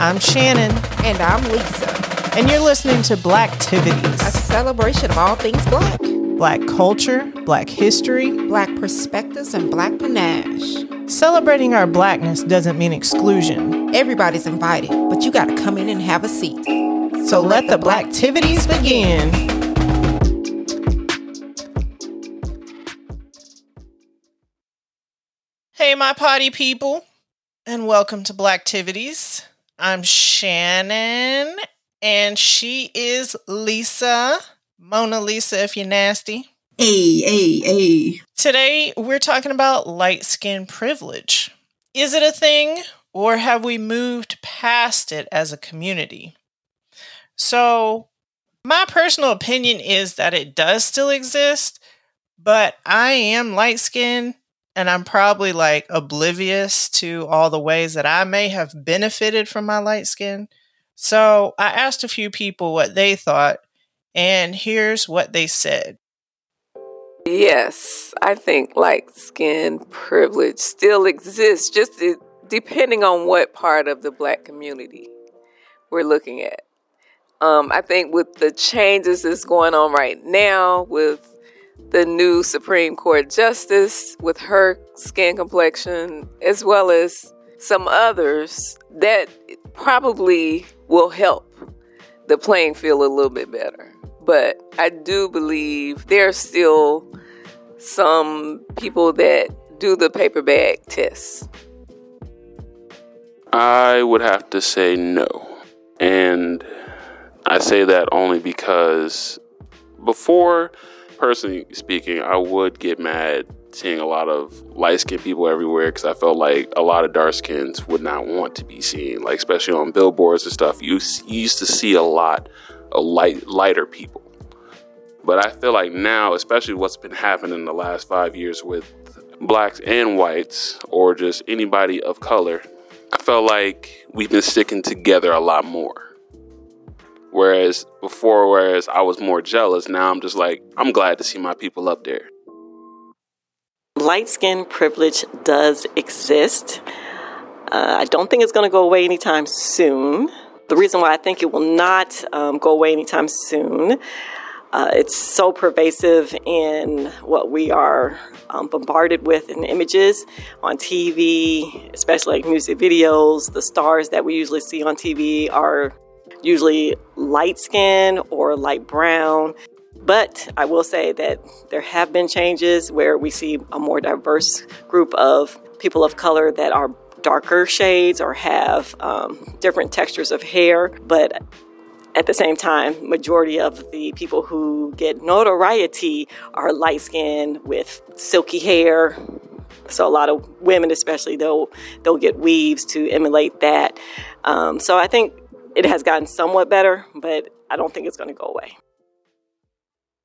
I'm Shannon. And I'm Lisa. And you're listening to Blacktivities, a celebration of all things black. Black culture, black history, black perspectives, and black panache. Celebrating our blackness doesn't mean exclusion. Everybody's invited, but you gotta come in and have a seat. So, so let, let the Blacktivities begin. Hey, my potty people, and welcome to Blacktivities. I'm Shannon, and she is Lisa. Mona Lisa, if you're nasty. Hey, hey, hey. Today, we're talking about light skin privilege. Is it a thing, or have we moved past it as a community? So, my personal opinion is that it does still exist, but I am light skinned and I'm probably like oblivious to all the ways that I may have benefited from my light skin. So I asked a few people what they thought, and here's what they said. Yes, I think light skin privilege still exists, just depending on what part of the black community we're looking at. Um, I think with the changes that's going on right now with the new Supreme Court Justice with her skin complexion, as well as some others, that probably will help the playing field a little bit better. But I do believe there's still some people that do the paper bag test. I would have to say no. And I say that only because before personally speaking, I would get mad seeing a lot of light skinned people everywhere because I felt like a lot of dark skins would not want to be seen, like especially on billboards and stuff. You, you used to see a lot of light lighter people, but I feel like now, especially what's been happening in the last five years with blacks and whites, or just anybody of color, I felt like we've been sticking together a lot more. Whereas before, whereas I was more jealous, now I'm just like, I'm glad to see my people up there. Light skin privilege does exist. Uh, I don't think it's going to go away anytime soon. The reason why I think it will not um, go away anytime soon, uh, it's so pervasive in what we are um, bombarded with in images on TV, especially like music videos. The stars that we usually see on TV are usually light skin or light brown. But I will say that there have been changes where we see a more diverse group of people of color that are darker shades or have um, different textures of hair. But at the same time, majority of the people who get notoriety are light skinned with silky hair. So a lot of women, especially, they'll they'll get weaves to emulate that. Um, so I think it has gotten somewhat better, but I don't think it's going to go away.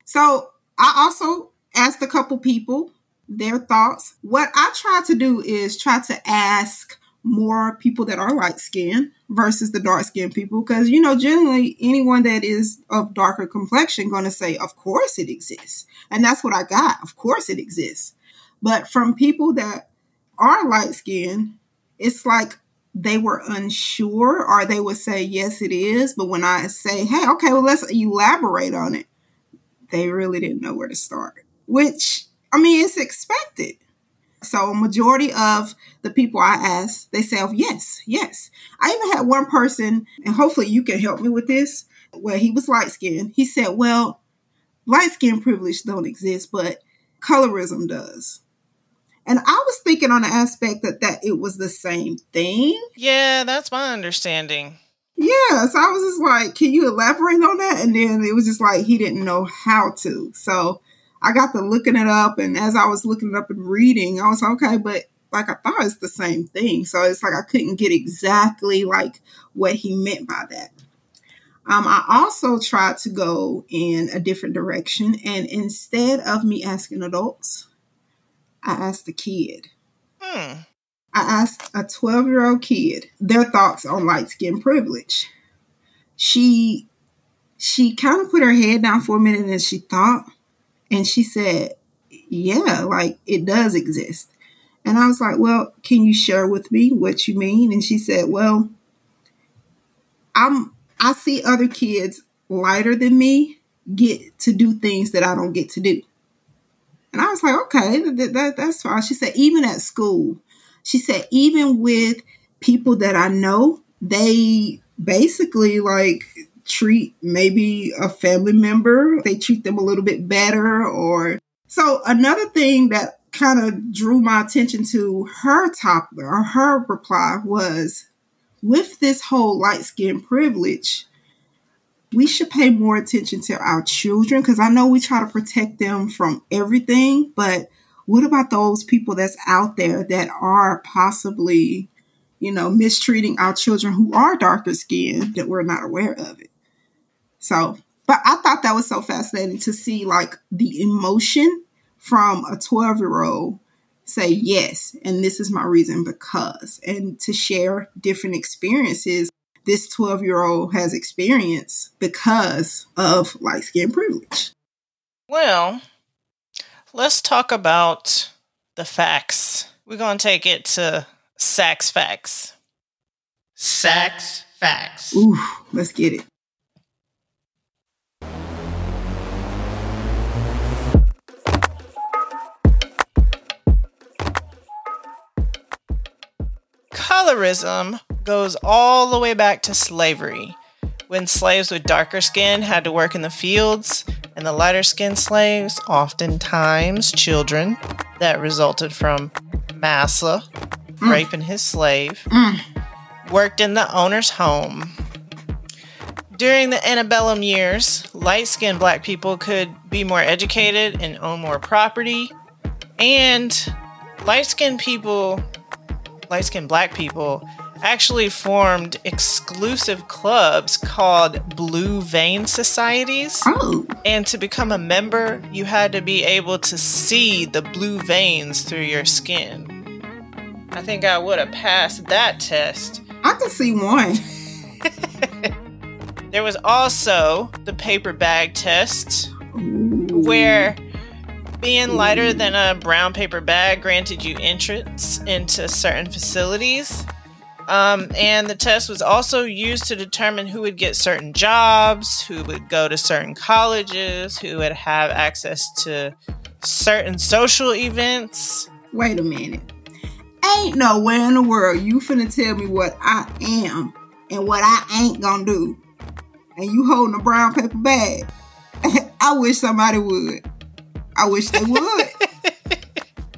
So I also asked a couple people their thoughts. What I try to do is try to ask more people that are light skinned versus the dark skinned people because you know generally anyone that is of darker complexion going to say of course it exists and that's what i got of course it exists but from people that are light skinned it's like they were unsure or they would say, yes, it is. But when I say, hey, okay, well, let's elaborate on it, they really didn't know where to start, which, I mean, it's expected. So, a majority of the people I asked, they say, oh, yes, yes. I even had one person, and hopefully you can help me with this, where he was light skinned. He said, well, light skin privilege don't exist, but colorism does. And I was thinking on the aspect that that it was the same thing. Yeah, that's my understanding. Yeah, so I was just like, can you elaborate on that? And then it was just like he didn't know how to. So I got to looking it up, and as I was looking it up and reading, I was like, okay, but like I thought it's the same thing. So it's like I couldn't get exactly like what he meant by that. Um, I also tried to go in a different direction, and instead of me asking adults, I asked a kid. Hmm. I asked a 12 year old kid their thoughts on light skin privilege. She she kind of put her head down for a minute and she thought and she said, Yeah, like it does exist. And I was like, Well, can you share with me what you mean? And she said, Well, I'm I see other kids lighter than me get to do things that I don't get to do. And I was like, okay, that, that, that's fine. She said, even at school, she said, even with people that I know, they basically like treat maybe a family member, they treat them a little bit better. Or so another thing that kind of drew my attention to her top or her reply was with this whole light skin privilege, we should pay more attention to our children because I know we try to protect them from everything, but what about those people that's out there that are possibly, you know, mistreating our children who are darker skinned that we're not aware of it? So, but I thought that was so fascinating to see like the emotion from a 12 year old say yes and this is my reason because and to share different experiences this 12 year old has experienced because of light skin privilege Well, let's talk about the facts. We're going to take it to Sax Facts. Sax Facts. ooh let's get it Colorism goes all the way back to slavery, when slaves with darker skin had to work in the fields, and the lighter skinned slaves, oftentimes children, that resulted from Massa raping his slave, Mm. worked in the owner's home. During the antebellum years, light skinned black people could be more educated and own more property, and light skinned people light skinned black people actually formed exclusive clubs called Blue Vein Societies. oh And to become a member, you had to be able to see the blue veins through your skin. I think I would have passed that test. i can see one There was also the paper bag test, Ooh. where being lighter than a brown paper bag granted you entrance into certain facilities. Um, and the test was also used to determine who would get certain jobs, who would go to certain colleges, who would have access to certain social events. wait a minute. Ain't nowhere in the world you finna tell me what i am and what i ain't gonna do. And you holding a brown paper bag. I wish somebody would. I wish they would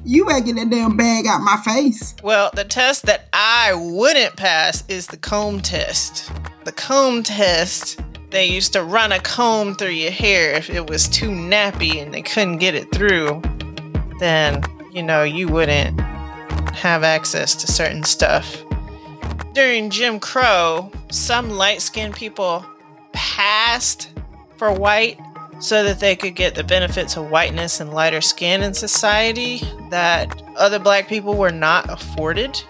you better get that damn bag out my face Well, the test that I wouldn't pass is the comb test. The comb test, they used to run a comb through your hair if it was too nappy and they couldn't get it through. Then, you know, you wouldn't have access to certain stuff. During Jim Crow, some light skinned people passed for white so that they could get the benefits of whiteness and lighter skin in society that other black people were not afforded.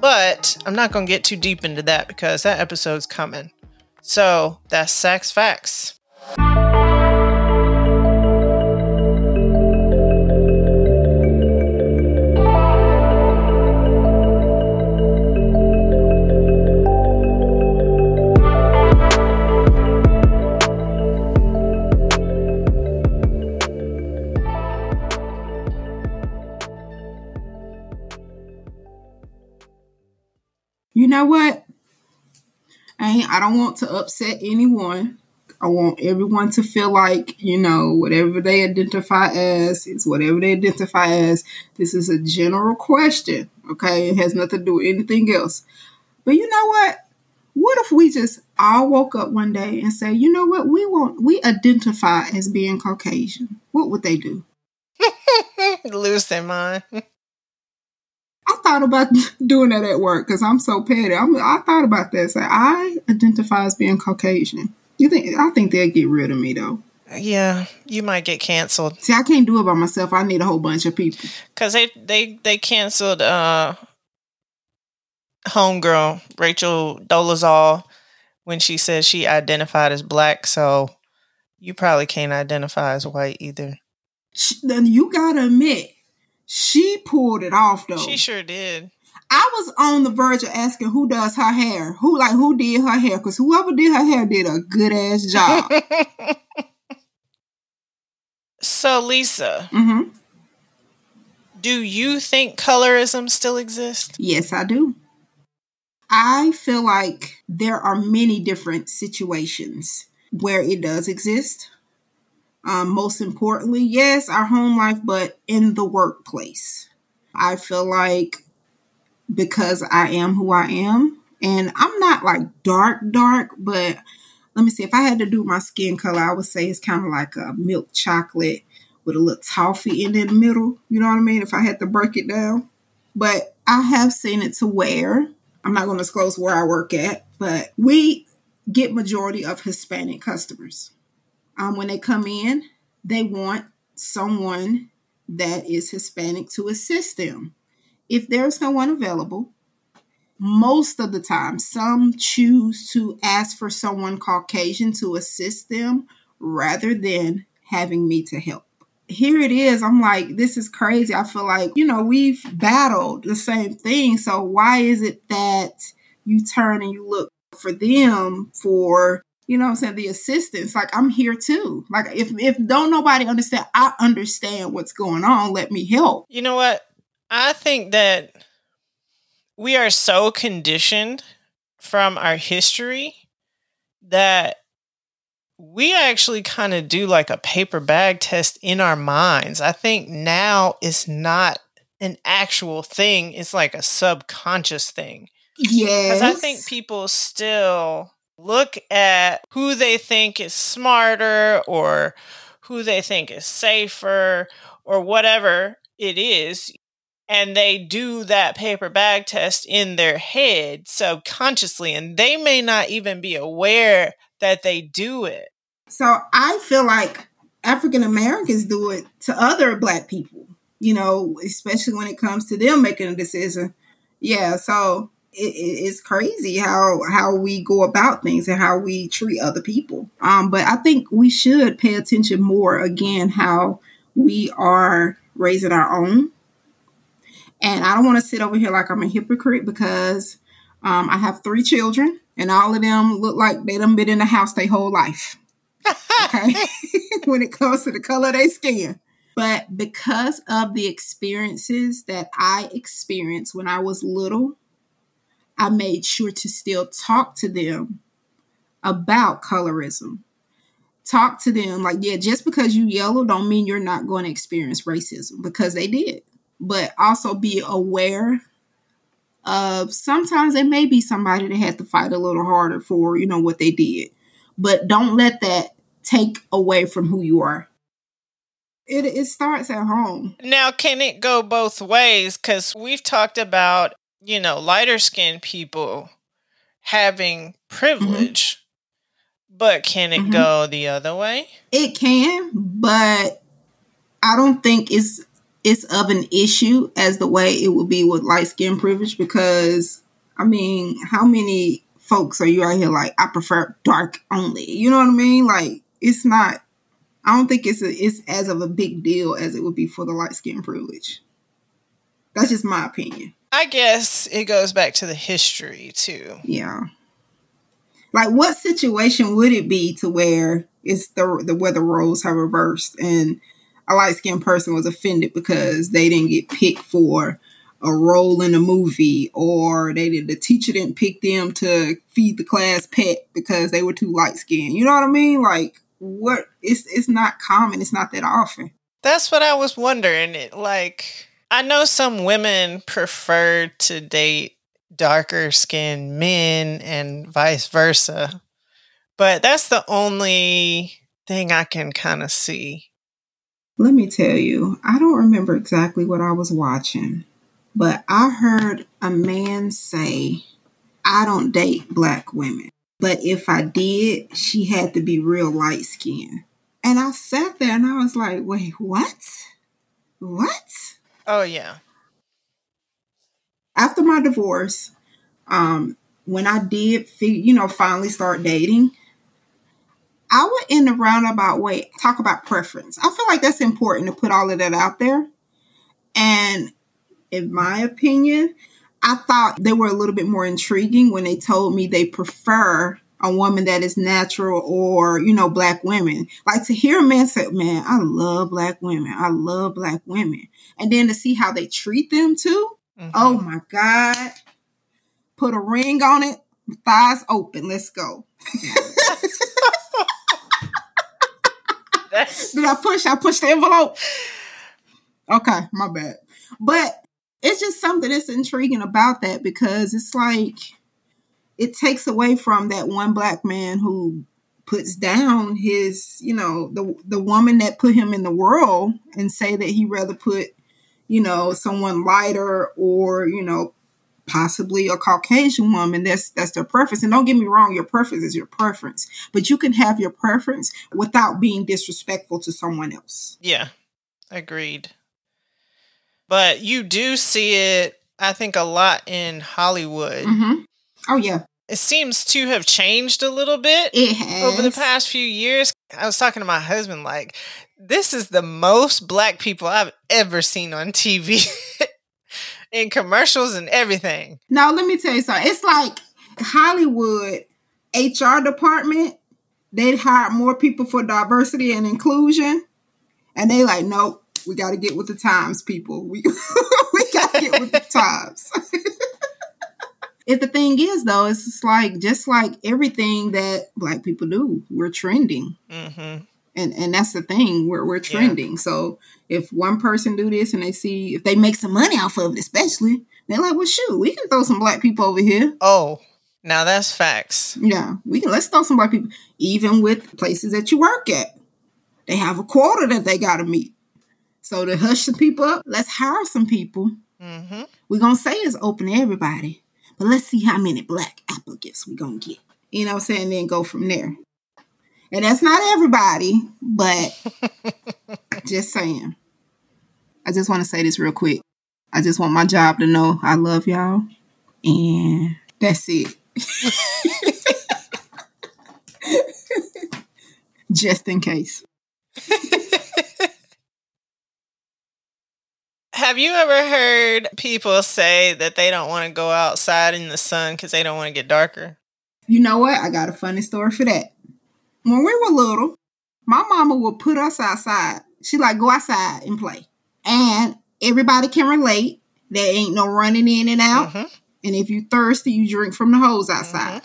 But I'm not going to get too deep into that because that episode's coming. So that's Sax Facts. Want to upset anyone. I want everyone to feel like, you know, whatever they identify as is whatever they identify as. This is a general question, okay? It has nothing to do with anything else. But you know what? What if we just all woke up one day and say, you know what, we want we identify as being Caucasian. What would they do? Lose their mind. I thought about doing that at work because I'm so petty. I'm, I thought about that. Say, I identify as being Caucasian. You think? I think they'd get rid of me though. Yeah, you might get canceled See, I can't do it by myself. I need a whole bunch of people. because they they they canceled uh homegirl Rachel Dolezal when she said she identified as black. So you probably can't identify as white either. She, then you gotta admit, she pulled it off though. She sure did. I was on the verge of asking who does her hair, who like who did her hair, because whoever did her hair did a good ass job. so, Lisa, hmm do you think colorism still exists? Yes, I do. I feel like there are many different situations where it does exist. Um, most importantly, yes, our home life, but in the workplace. I feel like because I am who I am, and I'm not like dark, dark, but let me see. If I had to do my skin color, I would say it's kind of like a milk chocolate with a little toffee in the middle. You know what I mean? If I had to break it down. But I have seen it to where I'm not going to disclose where I work at, but we get majority of Hispanic customers. Um, when they come in, they want someone that is Hispanic to assist them. If there's no one available, most of the time, some choose to ask for someone Caucasian to assist them rather than having me to help. Here it is. I'm like, this is crazy. I feel like, you know, we've battled the same thing. So why is it that you turn and you look for them for you know what I'm saying, the assistance. Like I'm here too. Like if if don't nobody understand, I understand what's going on. Let me help. You know what? I think that we are so conditioned from our history that we actually kind of do like a paper bag test in our minds. I think now it's not an actual thing, it's like a subconscious thing. Yes. Because I think people still look at who they think is smarter or who they think is safer or whatever it is. And they do that paper bag test in their head subconsciously, and they may not even be aware that they do it. So I feel like African Americans do it to other black people, you know, especially when it comes to them making a decision. Yeah, so it's crazy how how we go about things and how we treat other people. Um, but I think we should pay attention more again how we are raising our own. And I don't want to sit over here like I'm a hypocrite because um, I have three children and all of them look like they done been in the house their whole life. Okay, when it comes to the color of their skin. But because of the experiences that I experienced when I was little, I made sure to still talk to them about colorism. Talk to them like, yeah, just because you yellow don't mean you're not going to experience racism because they did. But also be aware of sometimes there may be somebody that had to fight a little harder for, you know, what they did. But don't let that take away from who you are. It, it starts at home. Now, can it go both ways? Because we've talked about you know, lighter skinned people having privilege. Mm-hmm. But can it mm-hmm. go the other way? It can, but I don't think it's it's of an issue as the way it would be with light skin privilege because I mean, how many folks are you out here like I prefer dark only? You know what I mean? Like it's not I don't think it's a, it's as of a big deal as it would be for the light skin privilege. That's just my opinion. I guess it goes back to the history too. Yeah. Like what situation would it be to where it's the the where the roles have reversed and a light skinned person was offended because they didn't get picked for a role in a movie or they did the teacher didn't pick them to feed the class pet because they were too light skinned. You know what I mean? Like what it's it's not common, it's not that often. That's what I was wondering. It like I know some women prefer to date darker skinned men and vice versa, but that's the only thing I can kind of see. Let me tell you, I don't remember exactly what I was watching, but I heard a man say, I don't date black women, but if I did, she had to be real light skinned. And I sat there and I was like, wait, what? What? Oh yeah. After my divorce, um, when I did, you know, finally start dating, I would in a roundabout way talk about preference. I feel like that's important to put all of that out there. And in my opinion, I thought they were a little bit more intriguing when they told me they prefer a woman that is natural or, you know, black women. Like to hear a man say, man, I love black women. I love black women. And then to see how they treat them too. Mhm. Oh my God. Put a ring on it, thighs open. Let's go. Did I push? I pushed the envelope. Okay, my bad. But it's just something that's intriguing about that because it's like it takes away from that one black man who puts down his, you know, the the woman that put him in the world and say that he rather put, you know, someone lighter or, you know, possibly a Caucasian woman. That's that's their preference. And don't get me wrong, your preference is your preference. But you can have your preference without being disrespectful to someone else. yeah, agreed. But you do see it, I think, a lot in Hollywood. hmm Oh yeah, It seems to have changed a little bit over the past few years. I was talking to my husband, like, this is the most black people I've ever seen on TV in commercials and everything. Now let me tell you something. It's like Hollywood HR department. They'd hire more people for diversity and inclusion, and they like, nope, we got to get with the times, people. We we got to get with the times. If the thing is though, it's just like just like everything that black people do, we're trending. hmm and and that's the thing we're we're trending. So if one person do this and they see if they make some money off of it, especially they're like, well, shoot, we can throw some black people over here. Oh, now that's facts. Yeah, we can. Let's throw some black people, even with places that you work at. They have a quota that they got to meet. So to hush some people up, let's hire some people. hmm We're gonna say it's open to everybody, but let's see how many black applicants we gonna get. You know what I'm saying? Then go from there. And that's not everybody, but just saying. I just want to say this real quick. I just want my job to know I love y'all. And that's it. just in case. Have you ever heard people say that they don't want to go outside in the sun because they don't want to get darker? You know what? I got a funny story for that. When we were little, my mama would put us outside. She like go outside and play. And everybody can relate. There ain't no running in and out. Mhm. And if you thirsty, you drink from the hose outside.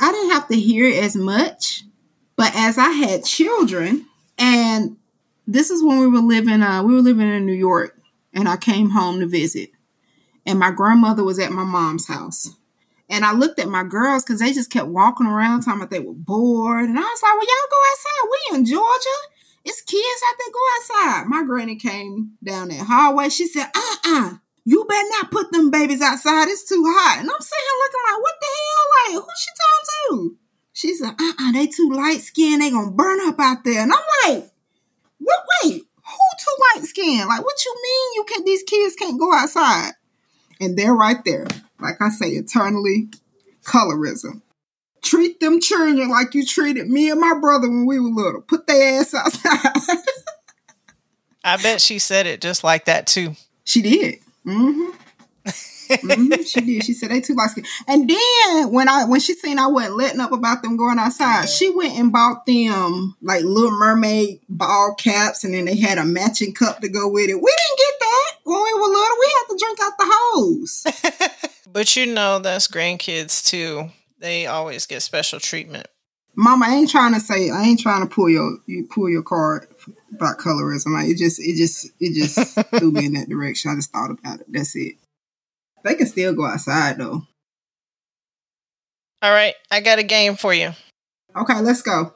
I didn't have to hear it as much, but as I had children, and this is when we were living, uh, we were living in New York, and I came home to visit, and my grandmother was at my mom's house, and I looked at my girls because they just kept walking around, talking about they were bored, and I was like, "Well, y'all go outside. We in Georgia. It's kids out there. Go outside." My granny came down that hallway. She said, "Uh uh you better not put them babies outside. It's too hot. And I'm sitting here looking like, what the hell? Like, who she talking to? She said, uh-uh, they too light skinned. They gonna burn up out there. And I'm like, what, wait, who too light skinned? Like, what you mean you can't, these kids can't go outside? And they're right there. Like I say, eternally colorism. Treat them children like you treated me and my brother when we were little. Put their ass outside. I bet she said it just like that too. She did. Mm-hmm. Mhm, she did. She said they too light skinned. And then when I when she seen I wasn't letting up about them going outside, she went and bought them like Little Mermaid ball caps, and then they had a matching cup to go with it. We didn't get that when we were little. We had to drink out the hose. But you know, that's grandkids too. They always get special treatment. Mama, I ain't trying to say I ain't trying to pull your you pull your card about colorism. Like, it just it just it just threw me in that direction. I just thought about it. That's it. They can still go outside though. All right, I got a game for you. Okay, let's go.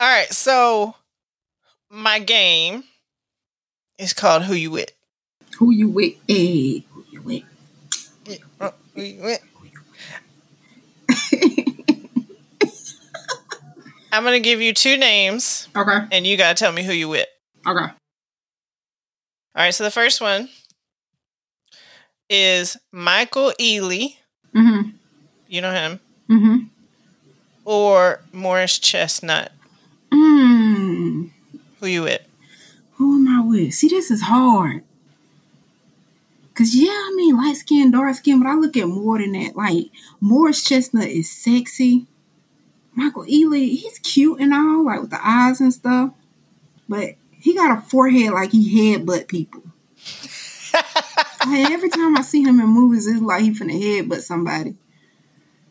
All right, so my game is called Who You With. Who you with? Hey, who you with? Yeah, uh, Who You With. I'm going to give you two names, Okay. and you got to tell me who you with. Okay. All right, so the first one is Michael Ealy. Mm-hmm. You know him. Mm-hmm. Or Morris Chestnut. Mm. Who you with? Who am I with? See, this is hard. Cause yeah, I mean light skin, dark skin, but I look at more than that. Like Morris Chestnut is sexy. Michael Ealy, he's cute and all, like with the eyes and stuff. But he got a forehead like he headbutt people. like every time I see him in movies, it's like he finna headbutt somebody.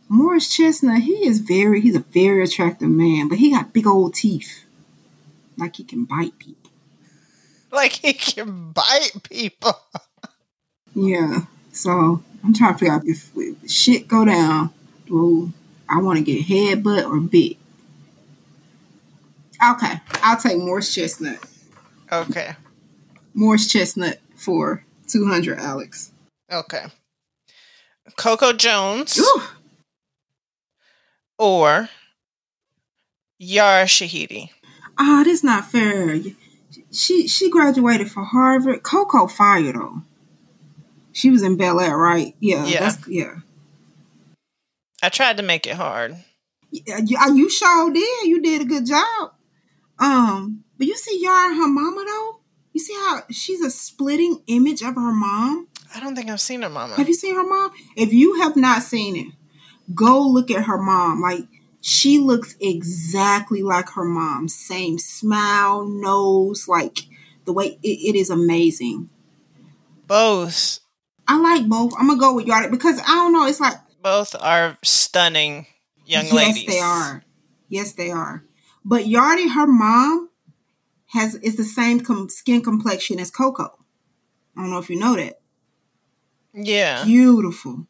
Morris Chestnut, he is very, he's a very attractive man, but he got big old teeth. Like he can bite people. Like he can bite people. Yeah. So I'm trying to figure out if, if shit go down, do I want to get headbutt or bit? Okay, I'll take Morris Chestnut. Okay. Morris Chestnut for 200, Alex. Okay. Coco Jones Ooh, or Yara Shahidi. ah, this not fair. She she graduated from Harvard. Coco fired though. She was in Bel Air, right? Yeah, Yeah. that's yeah. I tried to make it hard. Yeah, you, uh, you sure did. You did a good job. Um, but you see Yara and her mama though. You see how she's a splitting image of her mom. I don't think I've seen her mama. Have you seen her mom? If you have not seen it, go look at her mom. Like she looks exactly like her mom. Same smile, nose, like the way it, it is amazing. Both I like both. I'm gonna go with Yara because I don't know. It's like both are stunning young yes, ladies. they are. Yes, they are. But Yardi, her mom, has is the same com- skin complexion as Coco. I don't know if you know that. Yeah. Beautiful.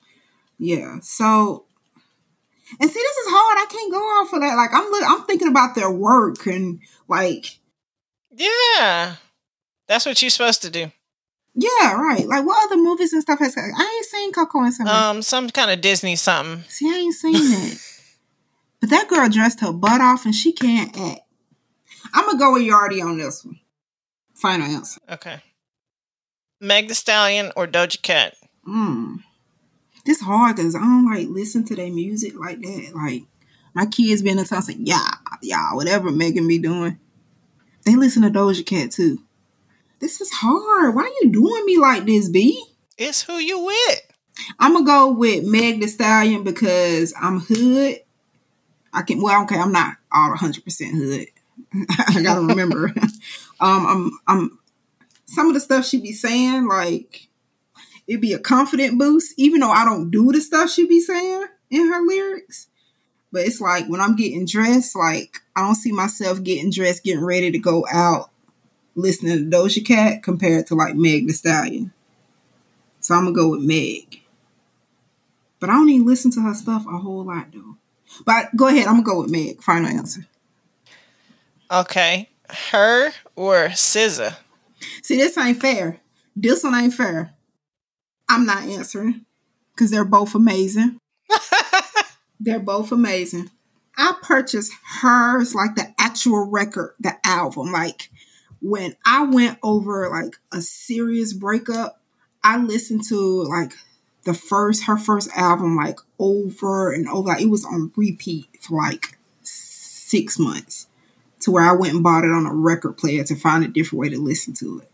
Yeah. So, and see, this is hard. I can't go off of that. Like I'm, look, I'm thinking about their work and like, Yeah. That's what you're supposed to do. Yeah, right. Like what other movies and stuff has? I ain't seen Coco and something. Um, some kind of Disney something. see, I ain't seen that. but that girl dressed her butt off and she can't act. I'm gonna go with Yardi on this one. Final answer. Okay. Meg Thee Stallion or Doja Cat? Mm. This hard because I don't like listen to their music like that. Like my kids been in town saying, yeah, yeah, whatever Megan be doing. They listen to Doja Cat too. This is hard. Why are you doing me like this, B? It's who you with. I'm gonna go with Meg Thee Stallion because I'm hood. I can well, okay, I'm not all 100 percent hood. I gotta remember. um, I'm I'm some of the stuff she be saying like it'd be a confident boost, even though I don't do the stuff she be saying in her lyrics. But it's like when I'm getting dressed, like I don't see myself getting dressed, getting ready to go out, listening to Doja Cat compared to like Meg Thee Stallion. So I'm gonna go with Meg. But I don't even listen to her stuff a whole lot though. But go ahead, I'm gonna go with Meg. Final answer. Okay. H.E.R. or SZA? See, this ain't fair. This one ain't fair. I'm not answering because they're both amazing. they're both amazing. I purchased hers like the actual record, the album. Like when I went over like a serious breakup, I listened to like the first her first album like over and over. Like, it was on repeat for like six months to where I went and bought it on a record player to find a different way to listen to it.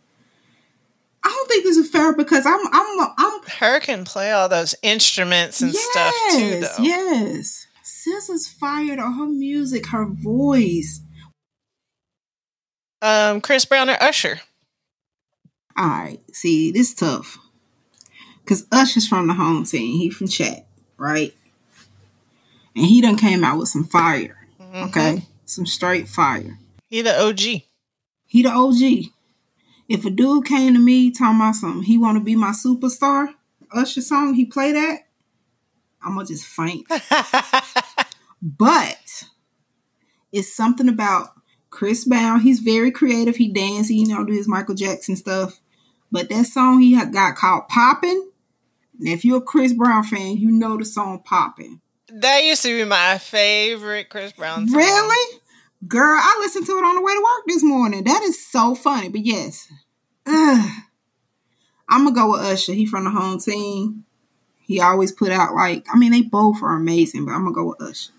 I don't think this is fair because I'm I'm I'm H.E.R. can play all those instruments and stuff too, though. Yes. Sis is fired on her music, her voice. Um, Chris Brown or Usher? All right. See, this tough. Cause Usher's from the home team. He from chat, right? And he done came out with some fire. Mhm. Okay. Some straight fire. He the OG. He the OG. If a dude came to me talking about something, he want to be my superstar, Usher song, he play that, I'm gonna just faint. But it's something about Chris Brown. He's very creative. He dances, you know, do his Michael Jackson stuff. But that song he had got called Poppin'. And if you're a Chris Brown fan, you know the song Poppin'. that used to be my favorite Chris Brown song. Really? Girl, I listened to it on the way to work this morning. That is so funny. But yes, Ugh. I'm gonna go with Usher. He from the home team. He always put out like, I mean, they both are amazing, but I'm gonna go with Usher.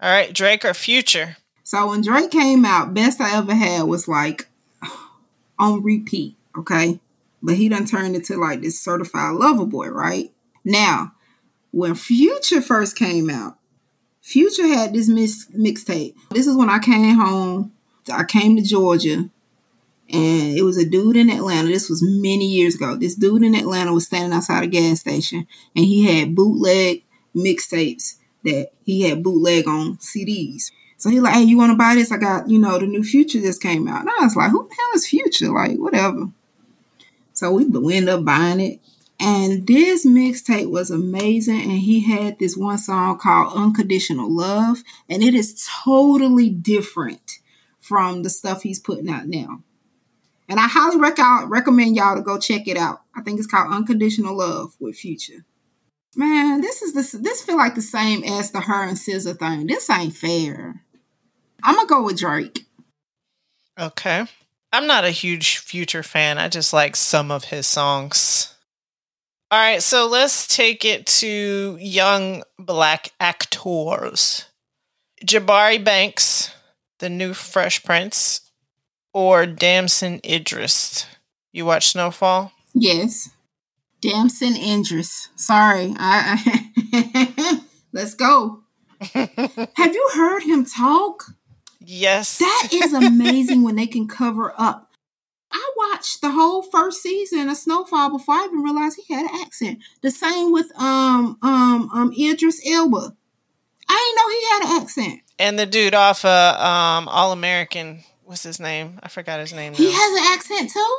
All right, Drake or Future? So when Drake came out, best I ever had was like on repeat, okay? But he done turned into like this certified lover boy, right? Now, when Future first came out, Future had this mix mixtape. This is when I came home. I came to Georgia, and it was a dude in Atlanta. This was many years ago. This dude in Atlanta was standing outside a gas station, and he had bootleg mixtapes that he had bootleg on CDs. So he like, hey, you want to buy this? I got, you know, the new Future just came out. And I was like, who the hell is Future? Like, whatever. So we, we ended up buying it. And this mixtape was amazing. And he had this one song called Unconditional Love. And it is totally different from the stuff he's putting out now. And I highly rec- recommend y'all to go check it out. I think it's called Unconditional Love with Future. Man, this is this this feel like the same as the H.E.R. and SZA thing. This ain't fair. I'm gonna go with Drake. Okay. I'm not a huge Future fan. I just like some of his songs. All right, so let's take it to young black actors. Jabari Banks, the new Fresh Prince, or Damson Idris. You watch Snowfall? Yes. Damson Idris. Sorry. I, I Let's go. Have you heard him talk? Yes. That is amazing when they can cover up. I watched the whole first season of Snowfall before I even realized he had an accent. The same with um um um Idris Elba. I didn't know he had an accent. And the dude off of um All American, what's his name? I forgot his name. Now. He has an accent too?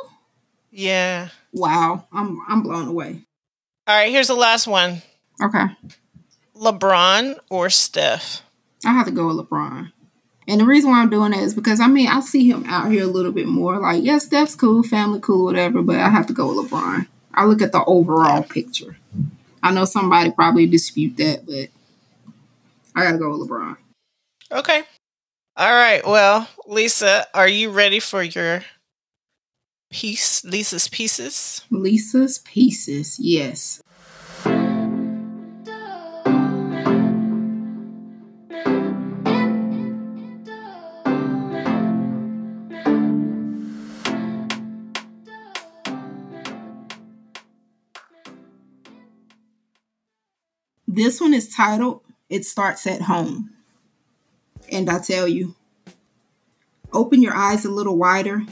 Yeah. Wow. I'm I'm blown away. All right, here's the last one. Okay. LeBron or Steph? I have to go with LeBron. And the reason why I'm doing that is because I mean I see him out here a little bit more. Like, yes, Steph's cool, family cool, whatever, but I have to go with LeBron. I look at the overall picture. I know somebody probably dispute that, but I gotta go with LeBron. Okay. All right. Well, Lisa, are you ready for your piece? Lisa's pieces? Lisa's pieces, yes. This one is titled It Starts at Home. And I tell you, open your eyes a little wider.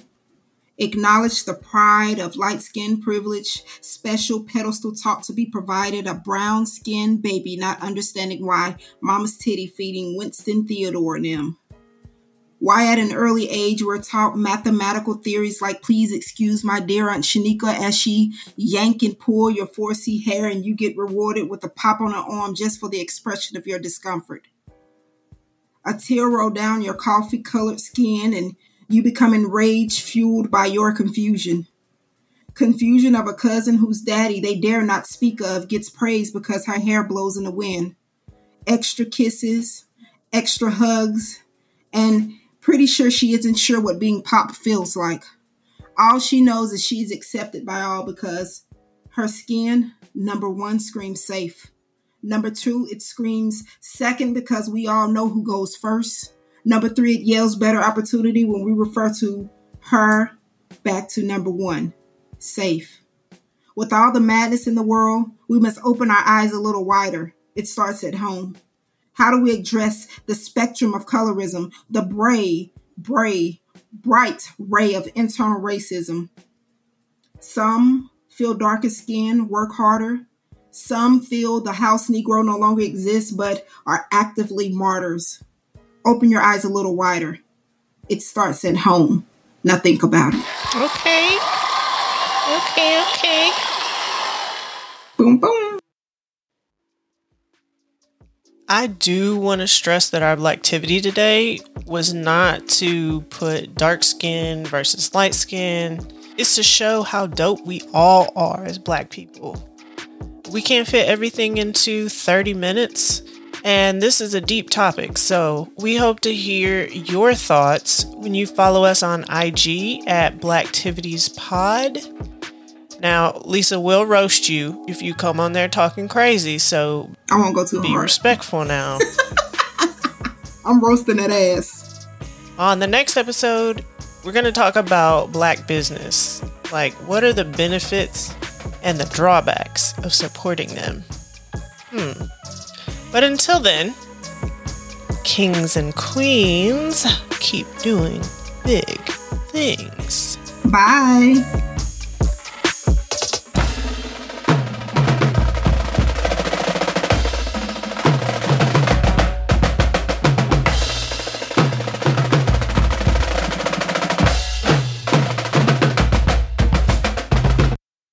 Acknowledge the pride of light skin privilege, special pedestal taught to be provided a brown skinned baby, not understanding why mama's titty feeding Winston Theodore and them. Why at an early age we're taught mathematical theories like please excuse my dear Aunt Shanika as she yank and pull your 4C hair and you get rewarded with a pop on her arm just for the expression of your discomfort. A tear roll down your coffee colored skin and you become enraged fueled by your confusion. Confusion of a cousin whose daddy they dare not speak of gets praised because her hair blows in the wind. Extra kisses, extra hugs, and Pretty sure she isn't sure what being pop feels like. All she knows is she's accepted by all because her skin, number one, screams safe. Number two, it screams second because we all know who goes first. Number three, it yells better opportunity when we refer to her back to number one, safe. With all the madness in the world, we must open our eyes a little wider. It starts at home. How do we address the spectrum of colorism, the bray, bray, bright ray of internal racism? Some feel darker skin, work harder. Some feel the house Negro no longer exists, but are actively martyrs. Open your eyes a little wider. It starts at home. Now think about it. Okay. Okay, okay. Boom, boom. I do want to stress that our activity today was not to put dark skin versus light skin. It's to show how dope we all are as black people. We can't fit everything into 30 minutes, and this is a deep topic, so we hope to hear your thoughts when you follow us on IG at Blacktivities Pod. Now, Lisa will roast you if you come on there talking crazy, so I won't go too be hard. respectful now. I'm roasting that ass. on the next episode, we're going to talk about black business. Like, what are the benefits and the drawbacks of supporting them? Hmm. But until then, kings and queens keep doing big things. Bye.